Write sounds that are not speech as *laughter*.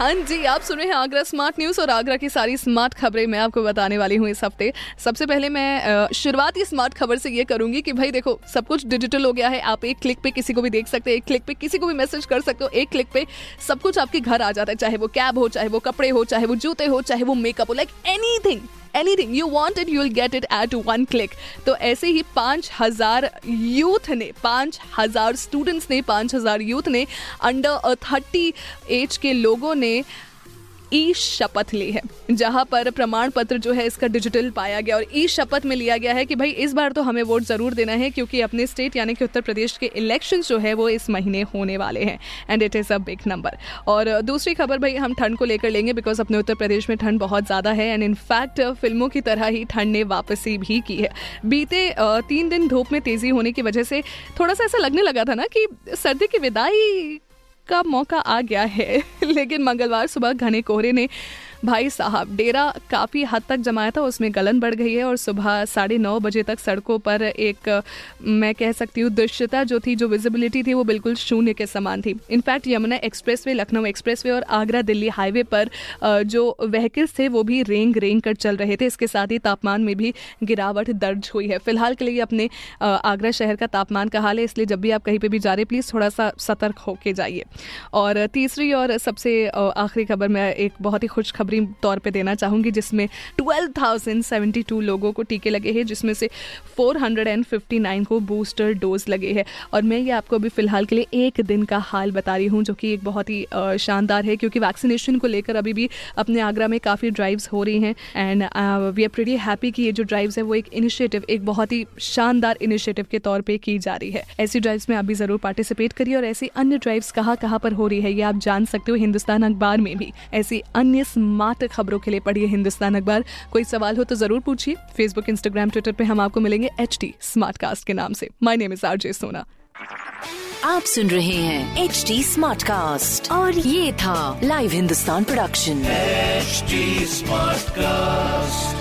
हाँ जी, आप सुन रहे हैं आगरा स्मार्ट न्यूज़ और आगरा की सारी स्मार्ट खबरें मैं आपको बताने वाली हूँ इस हफ़्ते। सबसे पहले मैं शुरुआत ही स्मार्ट खबर से ये करूँगी कि भाई देखो, सब कुछ डिजिटल हो गया है। आप एक क्लिक पे किसी को भी देख सकते हैं, एक क्लिक पे किसी को भी मैसेज कर सकते हो, एक क्लिक पे सब कुछ आपके घर आ जाता है, चाहे वो कैब हो, चाहे वो कपड़े हो, चाहे वो जूते हो, चाहे वो मेकअप हो like any anything you want it you will get it at one click तो ऐसे ही पाँच हज़ार यूथ ने, पाँच हज़ार स्टूडेंट्स ने, पाँच हज़ार यूथ ने अंडर थर्टी एज के लोगों ने ई शपथ ली है, जहाँ पर प्रमाण पत्र जो है इसका डिजिटल पाया गया और ई शपथ में लिया गया है कि भाई इस बार तो हमें वोट ज़रूर देना है क्योंकि अपने स्टेट यानी कि उत्तर प्रदेश के इलेक्शन जो है वो इस महीने होने वाले हैं and it is a big number और दूसरी खबर भाई हम ठंड को लेकर लेंगे बिकॉज़ अपने उत्तर प्रदेश में ठंड बहुत ज़्यादा है एंड इनफैक्ट फ़िल्मों की तरह ही ठंड ने वापसी भी की है। बीते तीन दिन धूप में तेज़ी होने की वजह से थोड़ा सा ऐसा लगने लगा था ना कि सर्दी की विदाई का मौका आ गया है। *laughs* लेकिन मंगलवार सुबह घने कोहरे ने भाई साहब, डेरा काफ़ी हद तक जमाया था उसमें गलन बढ़ गई है और सुबह साढ़े नौ बजे तक सड़कों पर एक, मैं कह सकती हूँ, दृश्यता जो थी, जो विजिबिलिटी थी, वो बिल्कुल शून्य के समान थी। In fact Yamuna expressway Lucknow expressway और आगरा दिल्ली हाईवे पर जो व्हीकल्स थे, वो भी रेंग रेंग कर चल रहे थे। इसके साथ ही तापमान में भी गिरावट दर्ज हुई है। फ़िलहाल के लिए अपने आगरा शहर का तापमान का हाल है, इसलिए जब भी आप कहीं पे भी जा रहे प्लीज़ थोड़ा सा सतर्क होके जाइए। और तीसरी और सबसे आखिरी खबर, मैं एक बहुत ही खुशखबरी तौर पे देना चाहूँगी जिसमें 12,072 लोगों को टीके लगे हैं जिसमें से 459 को बूस्टर डोज लगे हैं। और मैं ये आपको अभी फ़िलहाल के लिए एक दिन का हाल बता रही हूँ जो कि एक बहुत ही शानदार है क्योंकि वैक्सीनेशन को लेकर अभी भी अपने आगरा में काफ़ी ड्राइव्स हो रही हैं। And we are pretty happy कि ये जो ड्राइव्स है वो एक इनिशिएटिव एक बहुत ही शानदार इनिशिएटिव के तौर पर की जा रही है। ऐसी ड्राइव्स में आप भी ज़रूर पार्टिसिपेट करिए और ऐसी अन्य ड्राइव्स कहाँ कहाँ पर हो रही है ये आप जान सकते हो हिंदुस्तान अखबार में भी। ऐसी अन्य स्मार्ट खबरों के लिए पढ़िए हिंदुस्तान अखबार। कोई सवाल हो तो ज़रूर पूछिए। फेसबुक इंस्टाग्राम ट्विटर पर हम आपको मिलेंगे एच टी के नाम से। माय नेम इज़ आरजे सोना आप सुन रहे हैं एच टी स्मार्ट कास्ट और ये था live Hindustan production smart Smartcast.